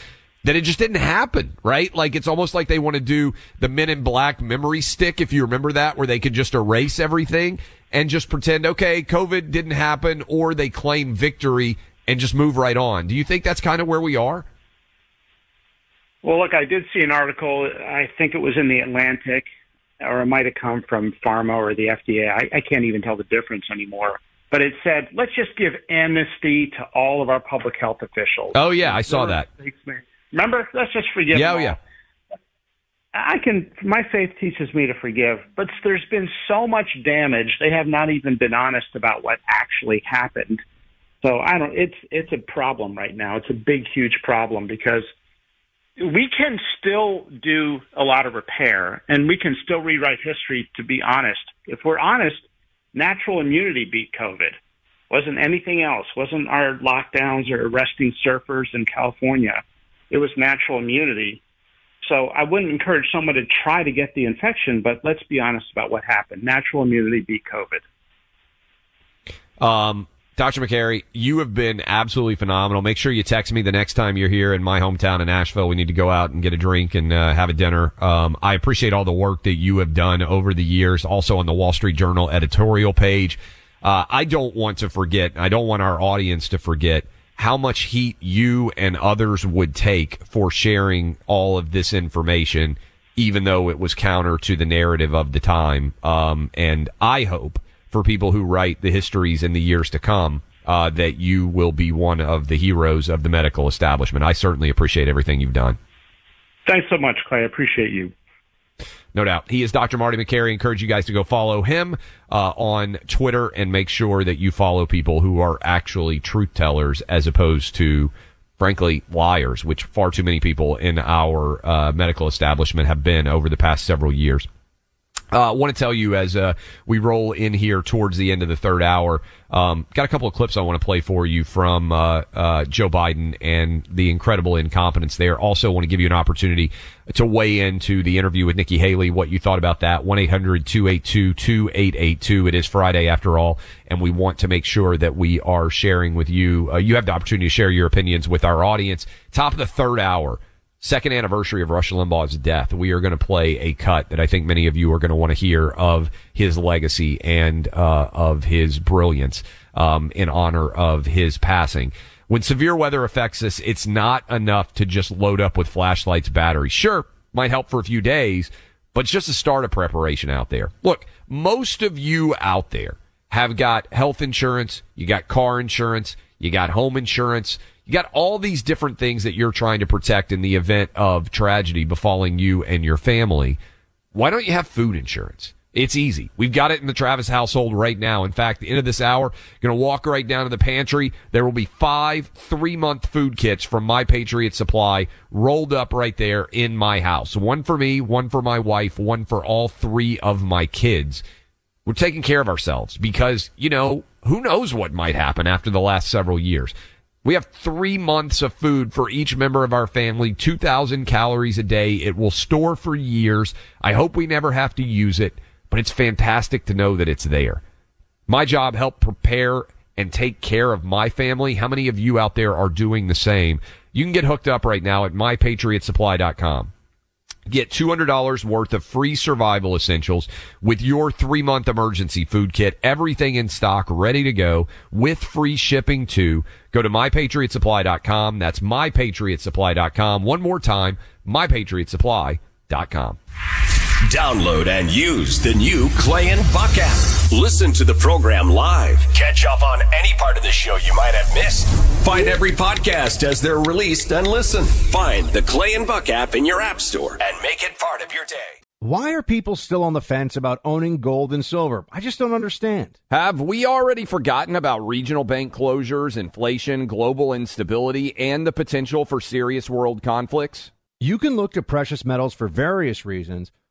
that it just didn't happen, right? Like it's almost like they want to do the men in black memory stick, if you remember that, where they could just erase everything and just pretend, okay, COVID didn't happen, or they claim victory and just move right on. Do you think that's kind of where we are? Well, look, I did see an article, I think it was in the Atlantic, or it might have come from pharma or the FDA. I, I can't even tell the difference anymore. But it said, let's just give amnesty to all of our public health officials. Oh yeah, I saw that. Remember, let's just forgive. Yeah, oh, yeah. I can. My faith teaches me to forgive, but there's been so much damage. They have not even been honest about what actually happened. So I don't. It's it's a problem right now. It's a big, huge problem because we can still do a lot of repair and we can still rewrite history. To be honest, if we're honest, natural immunity beat COVID. Wasn't anything else. Wasn't our lockdowns or arresting surfers in California. It was natural immunity. So I wouldn't encourage someone to try to get the infection, but let's be honest about what happened. Natural immunity beat COVID. Um, Dr. Makary, you have been absolutely phenomenal. Make sure you text me the next time you're here in my hometown in Asheville. We need to go out and get a drink and uh, have a dinner. Um, I appreciate all the work that you have done over the years, also on the Wall Street Journal editorial page. Uh, I don't want to forget, I don't want our audience to forget how much heat you and others would take for sharing all of this information, even though it was counter to the narrative of the time. Um, and I hope for people who write the histories in the years to come, uh, that you will be one of the heroes of the medical establishment. I certainly appreciate everything you've done. Thanks so much, Clay. I appreciate you. No doubt. He is Dr. Marty Makary. Encourage you guys to go follow him uh, on Twitter and make sure that you follow people who are actually truth tellers as opposed to, frankly, liars, which far too many people in our uh, medical establishment have been over the past several years. I uh, want to tell you as uh, we roll in here towards the end of the third hour, um, got a couple of clips I want to play for you from uh, uh, Joe Biden and the incredible incompetence there. Also, want to give you an opportunity to weigh into the interview with Nikki Haley, what you thought about that. 1 800 282 2882. It is Friday after all, and we want to make sure that we are sharing with you. Uh, you have the opportunity to share your opinions with our audience. Top of the third hour second anniversary of Rush Limbaugh's death, we are going to play a cut that I think many of you are going to want to hear of his legacy and uh, of his brilliance um, in honor of his passing. When severe weather affects us, it's not enough to just load up with flashlights, batteries. Sure, might help for a few days, but it's just a start of preparation out there. Look, most of you out there have got health insurance, you got car insurance, you got home insurance, you got all these different things that you're trying to protect in the event of tragedy befalling you and your family. Why don't you have food insurance? It's easy. We've got it in the Travis household right now. In fact, the end of this hour, going to walk right down to the pantry. There will be five three month food kits from My Patriot Supply rolled up right there in my house. One for me, one for my wife, one for all three of my kids. We're taking care of ourselves because, you know, who knows what might happen after the last several years. We have three months of food for each member of our family, 2,000 calories a day. It will store for years. I hope we never have to use it, but it's fantastic to know that it's there. My job help prepare and take care of my family. How many of you out there are doing the same? You can get hooked up right now at mypatriotsupply.com. Get $200 worth of free survival essentials with your three month emergency food kit. Everything in stock, ready to go with free shipping too. Go to mypatriotsupply.com. That's mypatriotsupply.com. One more time, mypatriotsupply.com. Download and use the new Clay and Buck app. Listen to the program live. Catch up on any part of the show you might have missed. Find every podcast as they're released and listen. Find the Clay and Buck app in your app store and make it part of your day. Why are people still on the fence about owning gold and silver? I just don't understand. Have we already forgotten about regional bank closures, inflation, global instability, and the potential for serious world conflicts? You can look to precious metals for various reasons.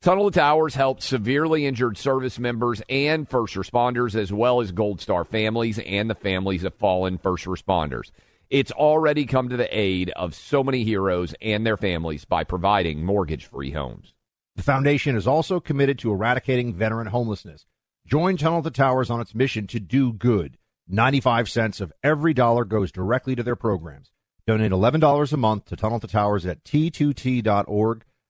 Tunnel to Towers helped severely injured service members and first responders, as well as Gold Star families and the families of fallen first responders. It's already come to the aid of so many heroes and their families by providing mortgage free homes. The foundation is also committed to eradicating veteran homelessness. Join Tunnel to Towers on its mission to do good. 95 cents of every dollar goes directly to their programs. Donate $11 a month to Tunnel to Towers at t2t.org.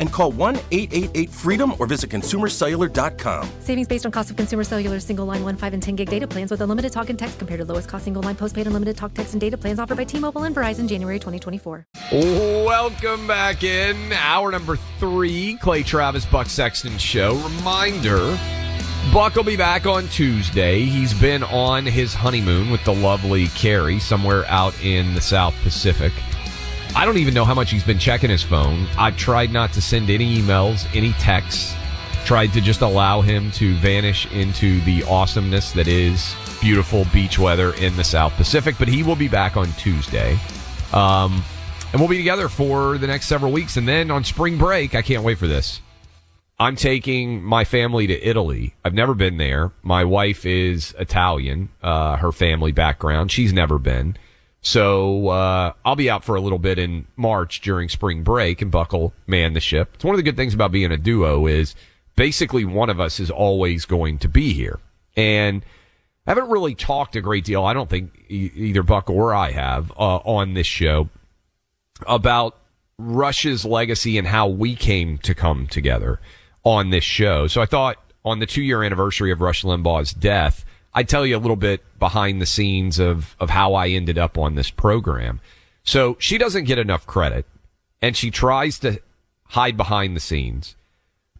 and call 1 888 freedom or visit consumercellular.com. Savings based on cost of consumer cellular single line 1, 5, and 10 gig data plans with unlimited talk and text compared to lowest cost single line postpaid unlimited talk, text, and data plans offered by T Mobile and Verizon January 2024. Welcome back in. Hour number three, Clay Travis, Buck Sexton Show. Reminder Buck will be back on Tuesday. He's been on his honeymoon with the lovely Carrie somewhere out in the South Pacific. I don't even know how much he's been checking his phone. I've tried not to send any emails, any texts, tried to just allow him to vanish into the awesomeness that is beautiful beach weather in the South Pacific. But he will be back on Tuesday. Um, and we'll be together for the next several weeks. And then on spring break, I can't wait for this. I'm taking my family to Italy. I've never been there. My wife is Italian, uh, her family background. She's never been. So uh, I'll be out for a little bit in March during spring break, and Buckle man the ship. It's one of the good things about being a duo is basically one of us is always going to be here, and I haven't really talked a great deal. I don't think either Buck or I have uh, on this show about Rush's legacy and how we came to come together on this show. So I thought on the two year anniversary of Rush Limbaugh's death, I'd tell you a little bit behind the scenes of, of how I ended up on this program. So she doesn't get enough credit and she tries to hide behind the scenes.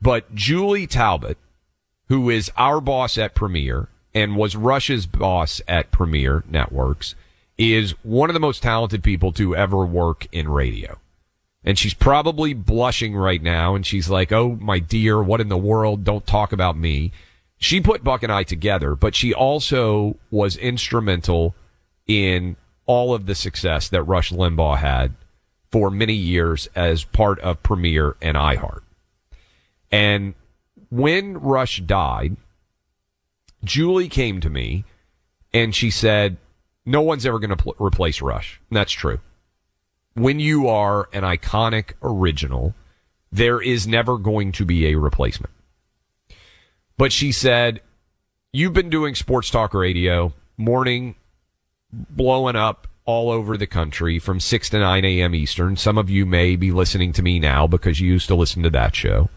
But Julie Talbot, who is our boss at Premiere and was Rush's boss at Premiere Networks, is one of the most talented people to ever work in radio. And she's probably blushing right now. And she's like, Oh, my dear, what in the world? Don't talk about me. She put Buck and I together, but she also was instrumental in all of the success that Rush Limbaugh had for many years as part of Premiere and iHeart. And when Rush died, Julie came to me and she said, No one's ever going to pl- replace Rush. And that's true when you are an iconic original, there is never going to be a replacement. But she said, You've been doing sports talk radio, morning blowing up all over the country from 6 to 9 a.m. Eastern. Some of you may be listening to me now because you used to listen to that show.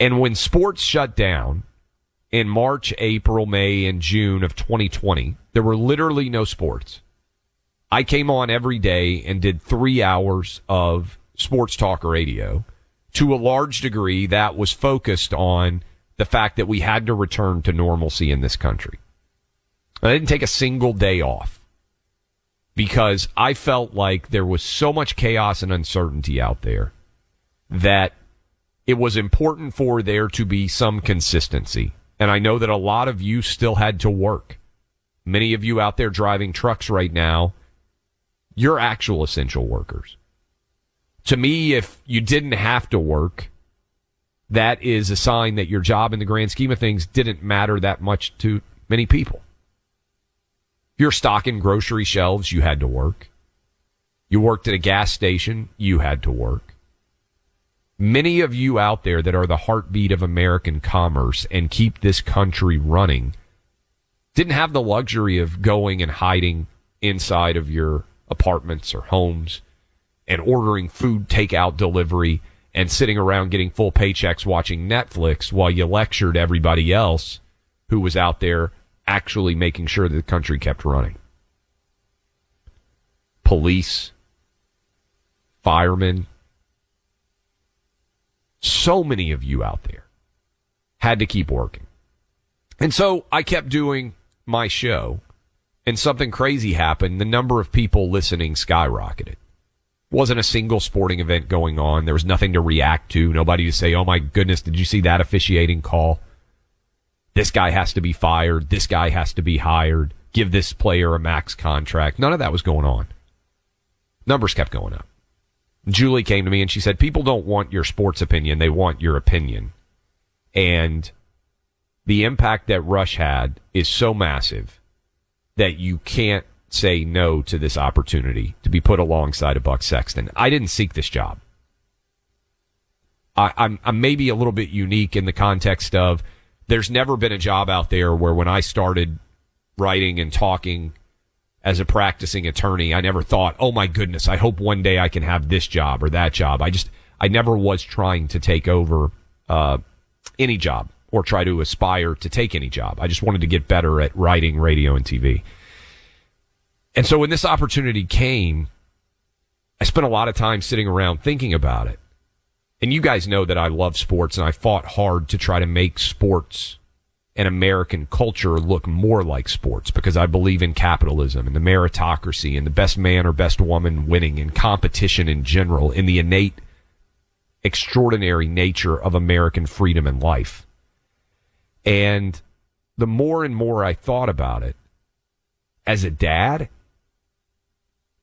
And when sports shut down in March, April, May, and June of 2020, there were literally no sports. I came on every day and did three hours of sports talk radio. To a large degree, that was focused on the fact that we had to return to normalcy in this country. I didn't take a single day off because I felt like there was so much chaos and uncertainty out there that it was important for there to be some consistency. And I know that a lot of you still had to work. Many of you out there driving trucks right now you're actual essential workers. To me, if you didn't have to work, that is a sign that your job in the grand scheme of things didn't matter that much to many people. You're stocking grocery shelves, you had to work. You worked at a gas station, you had to work. many of you out there that are the heartbeat of American commerce and keep this country running didn't have the luxury of going and hiding inside of your apartments or homes and ordering food takeout delivery and sitting around getting full paychecks watching Netflix while you lectured everybody else who was out there actually making sure that the country kept running. Police, firemen, so many of you out there had to keep working. And so I kept doing my show and something crazy happened. The number of people listening skyrocketed. Wasn't a single sporting event going on. There was nothing to react to. Nobody to say, Oh my goodness, did you see that officiating call? This guy has to be fired. This guy has to be hired. Give this player a max contract. None of that was going on. Numbers kept going up. Julie came to me and she said, People don't want your sports opinion, they want your opinion. And the impact that Rush had is so massive that you can't say no to this opportunity to be put alongside of Buck Sexton. I didn't seek this job. I, I'm, I'm maybe a little bit unique in the context of there's never been a job out there where when I started writing and talking as a practicing attorney, I never thought, oh my goodness, I hope one day I can have this job or that job. I just, I never was trying to take over uh, any job or try to aspire to take any job. I just wanted to get better at writing, radio, and TV. And so when this opportunity came, I spent a lot of time sitting around thinking about it. And you guys know that I love sports and I fought hard to try to make sports and American culture look more like sports because I believe in capitalism and the meritocracy and the best man or best woman winning and competition in general in the innate extraordinary nature of American freedom and life. And the more and more I thought about it as a dad,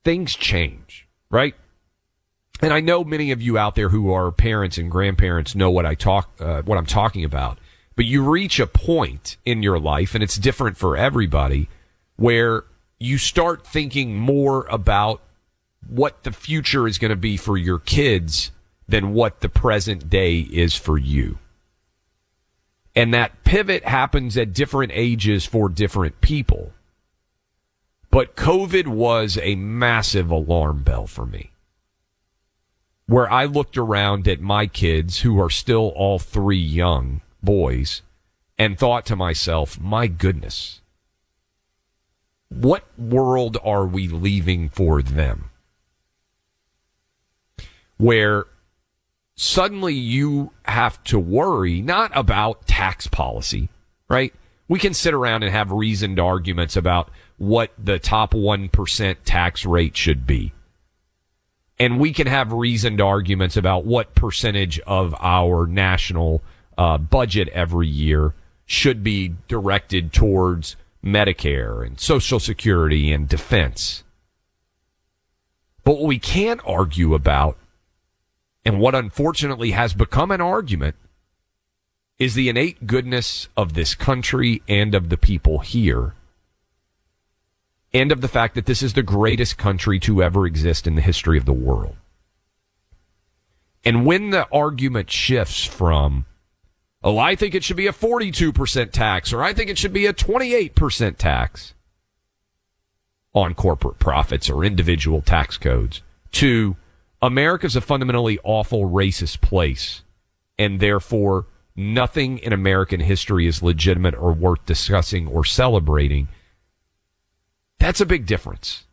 things change, right? And I know many of you out there who are parents and grandparents know what I talk, uh, what I'm talking about but you reach a point in your life, and it's different for everybody, where you start thinking more about what the future is going to be for your kids than what the present day is for you. And that pivot happens at different ages for different people. But COVID was a massive alarm bell for me. Where I looked around at my kids who are still all three young boys and thought to myself, my goodness, what world are we leaving for them? Where suddenly you have to worry not about tax policy, right? We can sit around and have reasoned arguments about what the top 1% tax rate should be. And we can have reasoned arguments about what percentage of our national uh, budget every year should be directed towards Medicare and Social Security and defense. But what we can't argue about, and what unfortunately has become an argument, is the innate goodness of this country and of the people here, and of the fact that this is the greatest country to ever exist in the history of the world. And when the argument shifts from oh, I think it should be a 42% tax, or I think it should be a 28% tax on corporate profits or individual tax codes, to America's a fundamentally awful racist place, and therefore nothing in American history is legitimate or worth discussing or celebrating. That's a big difference.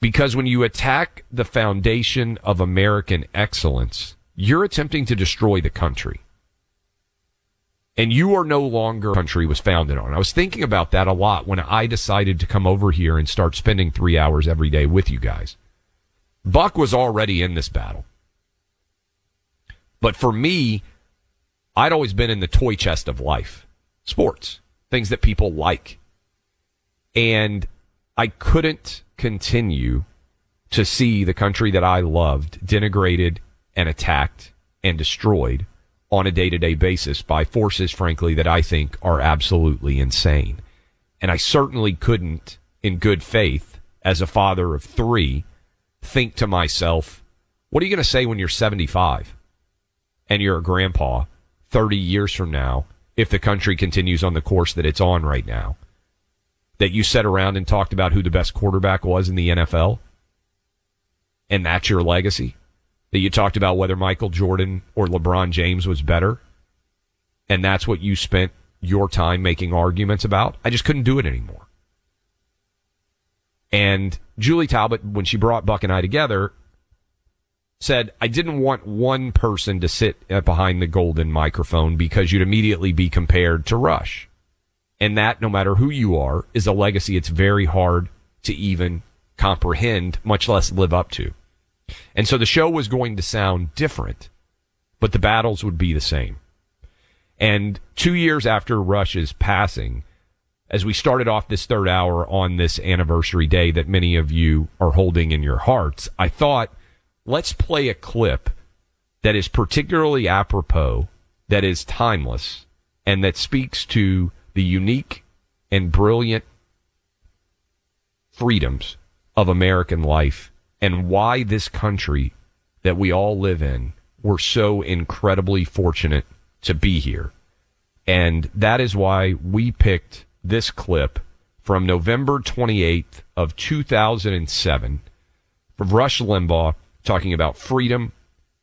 Because when you attack the foundation of American excellence, you're attempting to destroy the country and you are no longer country was founded on. I was thinking about that a lot when I decided to come over here and start spending three hours every day with you guys. Buck was already in this battle. But for me, I'd always been in the toy chest of life. Sports. Things that people like. And I couldn't continue to see the country that I loved denigrated and attacked and destroyed on a day to day basis by forces, frankly, that I think are absolutely insane. And I certainly couldn't, in good faith, as a father of three, think to myself, what are you going to say when you're 75? and you're a grandpa 30 years from now, if the country continues on the course that it's on right now, that you sat around and talked about who the best quarterback was in the NFL? And that's your legacy? That you talked about whether Michael Jordan or LeBron James was better? And that's what you spent your time making arguments about? I just couldn't do it anymore. And Julie Talbot, when she brought Buck and I together, said, I didn't want one person to sit behind the golden microphone because you'd immediately be compared to Rush. And that, no matter who you are, is a legacy it's very hard to even comprehend, much less live up to. And so the show was going to sound different, but the battles would be the same. And two years after Rush's passing, as we started off this third hour on this anniversary day that many of you are holding in your hearts, I thought, let's play a clip that is particularly apropos, that is timeless, and that speaks to the unique and brilliant freedoms of American life and why this country that we all live in, we're so incredibly fortunate to be here. And that is why we picked this clip from November 28th of 2007 from Rush Limbaugh talking about freedom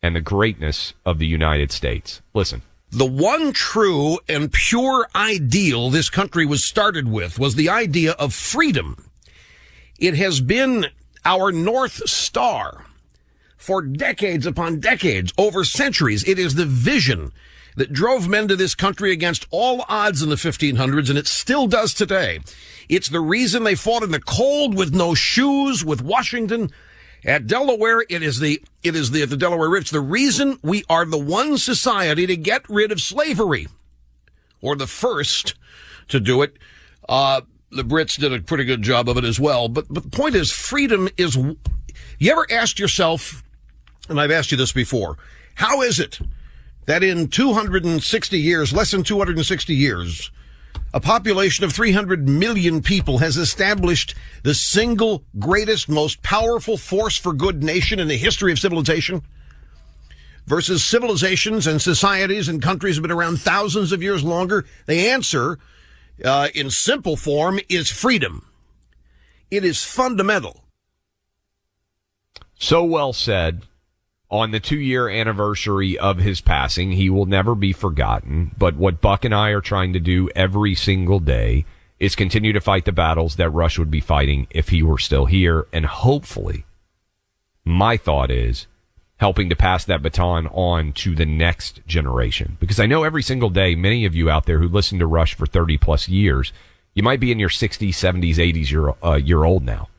and the greatness of the United States. Listen. The one true and pure ideal this country was started with was the idea of freedom. It has been our North Star for decades upon decades, over centuries. It is the vision that drove men to this country against all odds in the 1500s, and it still does today. It's the reason they fought in the cold with no shoes with Washington. At Delaware, it is the it is the the Delaware. It's the reason we are the one society to get rid of slavery, or the first to do it. Uh, the Brits did a pretty good job of it as well. But but the point is, freedom is. You ever asked yourself, and I've asked you this before, how is it that in 260 years, less than 260 years, a population of 300 million people has established the single greatest, most powerful force for good nation in the history of civilization? Versus civilizations and societies and countries have been around thousands of years longer? The answer, uh, in simple form, is freedom. It is fundamental. So well said on the two year anniversary of his passing. He will never be forgotten. But what Buck and I are trying to do every single day is continue to fight the battles that Rush would be fighting if he were still here. And hopefully, my thought is helping to pass that baton on to the next generation. Because I know every single day, many of you out there who listen to Rush for 30 plus years, you might be in your 60s, 70s, 80s year, uh, year old now.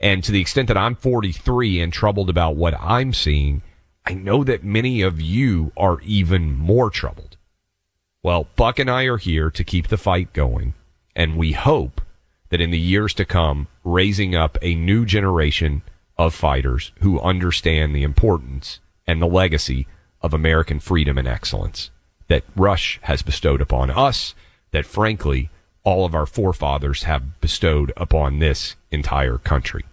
And to the extent that I'm 43 and troubled about what I'm seeing, I know that many of you are even more troubled. Well, Buck and I are here to keep the fight going, and we hope that in the years to come, raising up a new generation of fighters who understand the importance and the legacy of American freedom and excellence that Rush has bestowed upon us, that frankly, all of our forefathers have bestowed upon this entire country.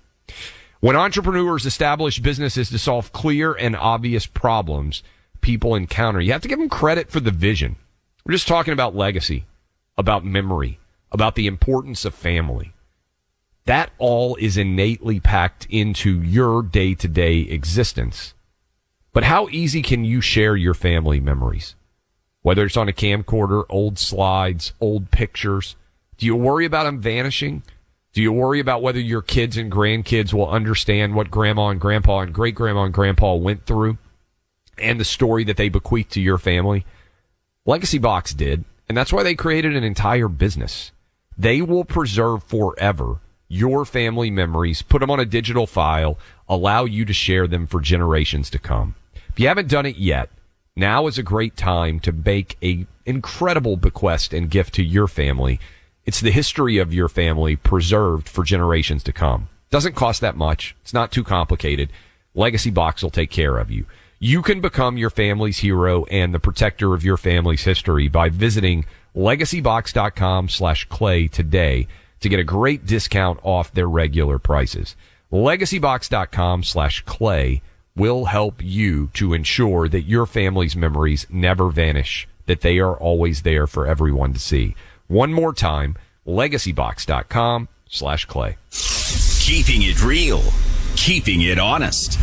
When entrepreneurs establish businesses to solve clear and obvious problems people encounter, you have to give them credit for the vision. We're just talking about legacy, about memory, about the importance of family. That all is innately packed into your day to day existence. But how easy can you share your family memories? Whether it's on a camcorder, old slides, old pictures. Do you worry about them vanishing? Do you worry about whether your kids and grandkids will understand what grandma and grandpa and great grandma and grandpa went through and the story that they bequeathed to your family? Legacy Box did, and that's why they created an entire business. They will preserve forever your family memories, put them on a digital file, allow you to share them for generations to come. If you haven't done it yet, now is a great time to make a incredible bequest and gift to your family it's the history of your family preserved for generations to come. Doesn't cost that much. It's not too complicated. Legacy Box will take care of you. You can become your family's hero and the protector of your family's history by visiting legacybox.com slash clay today to get a great discount off their regular prices. legacybox.com slash clay will help you to ensure that your family's memories never vanish, that they are always there for everyone to see. One more time, legacybox.com slash clay. Keeping it real, keeping it honest.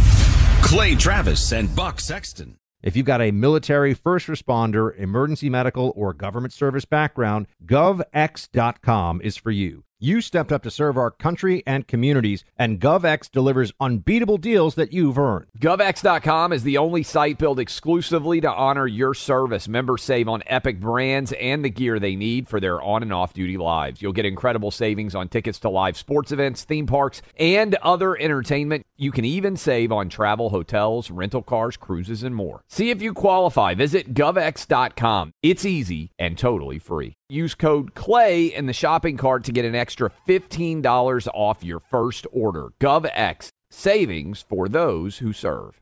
Clay Travis and Buck Sexton. If you've got a military, first responder, emergency medical, or government service background, govx.com is for you. You stepped up to serve our country and communities, and GovX delivers unbeatable deals that you've earned. GovX.com is the only site built exclusively to honor your service. Members save on epic brands and the gear they need for their on and off duty lives. You'll get incredible savings on tickets to live sports events, theme parks, and other entertainment. You can even save on travel, hotels, rental cars, cruises, and more. See if you qualify. Visit GovX.com. It's easy and totally free. Use code CLAY in the shopping cart to get an extra $15 off your first order. GovX, savings for those who serve.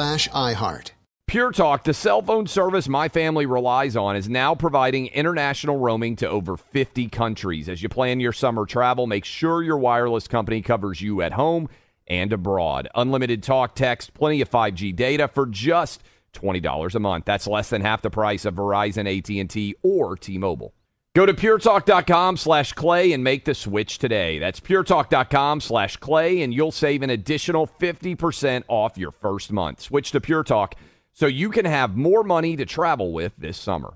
slash iHeart. Pure Talk, the cell phone service my family relies on, is now providing international roaming to over 50 countries. As you plan your summer travel, make sure your wireless company covers you at home and abroad. Unlimited talk, text, plenty of 5G data for just $20 a month. That's less than half the price of Verizon, AT&T, or T-Mobile. Go to puretalk.com slash clay and make the switch today. That's puretalk.com slash clay, and you'll save an additional 50% off your first month. Switch to Pure Talk so you can have more money to travel with this summer.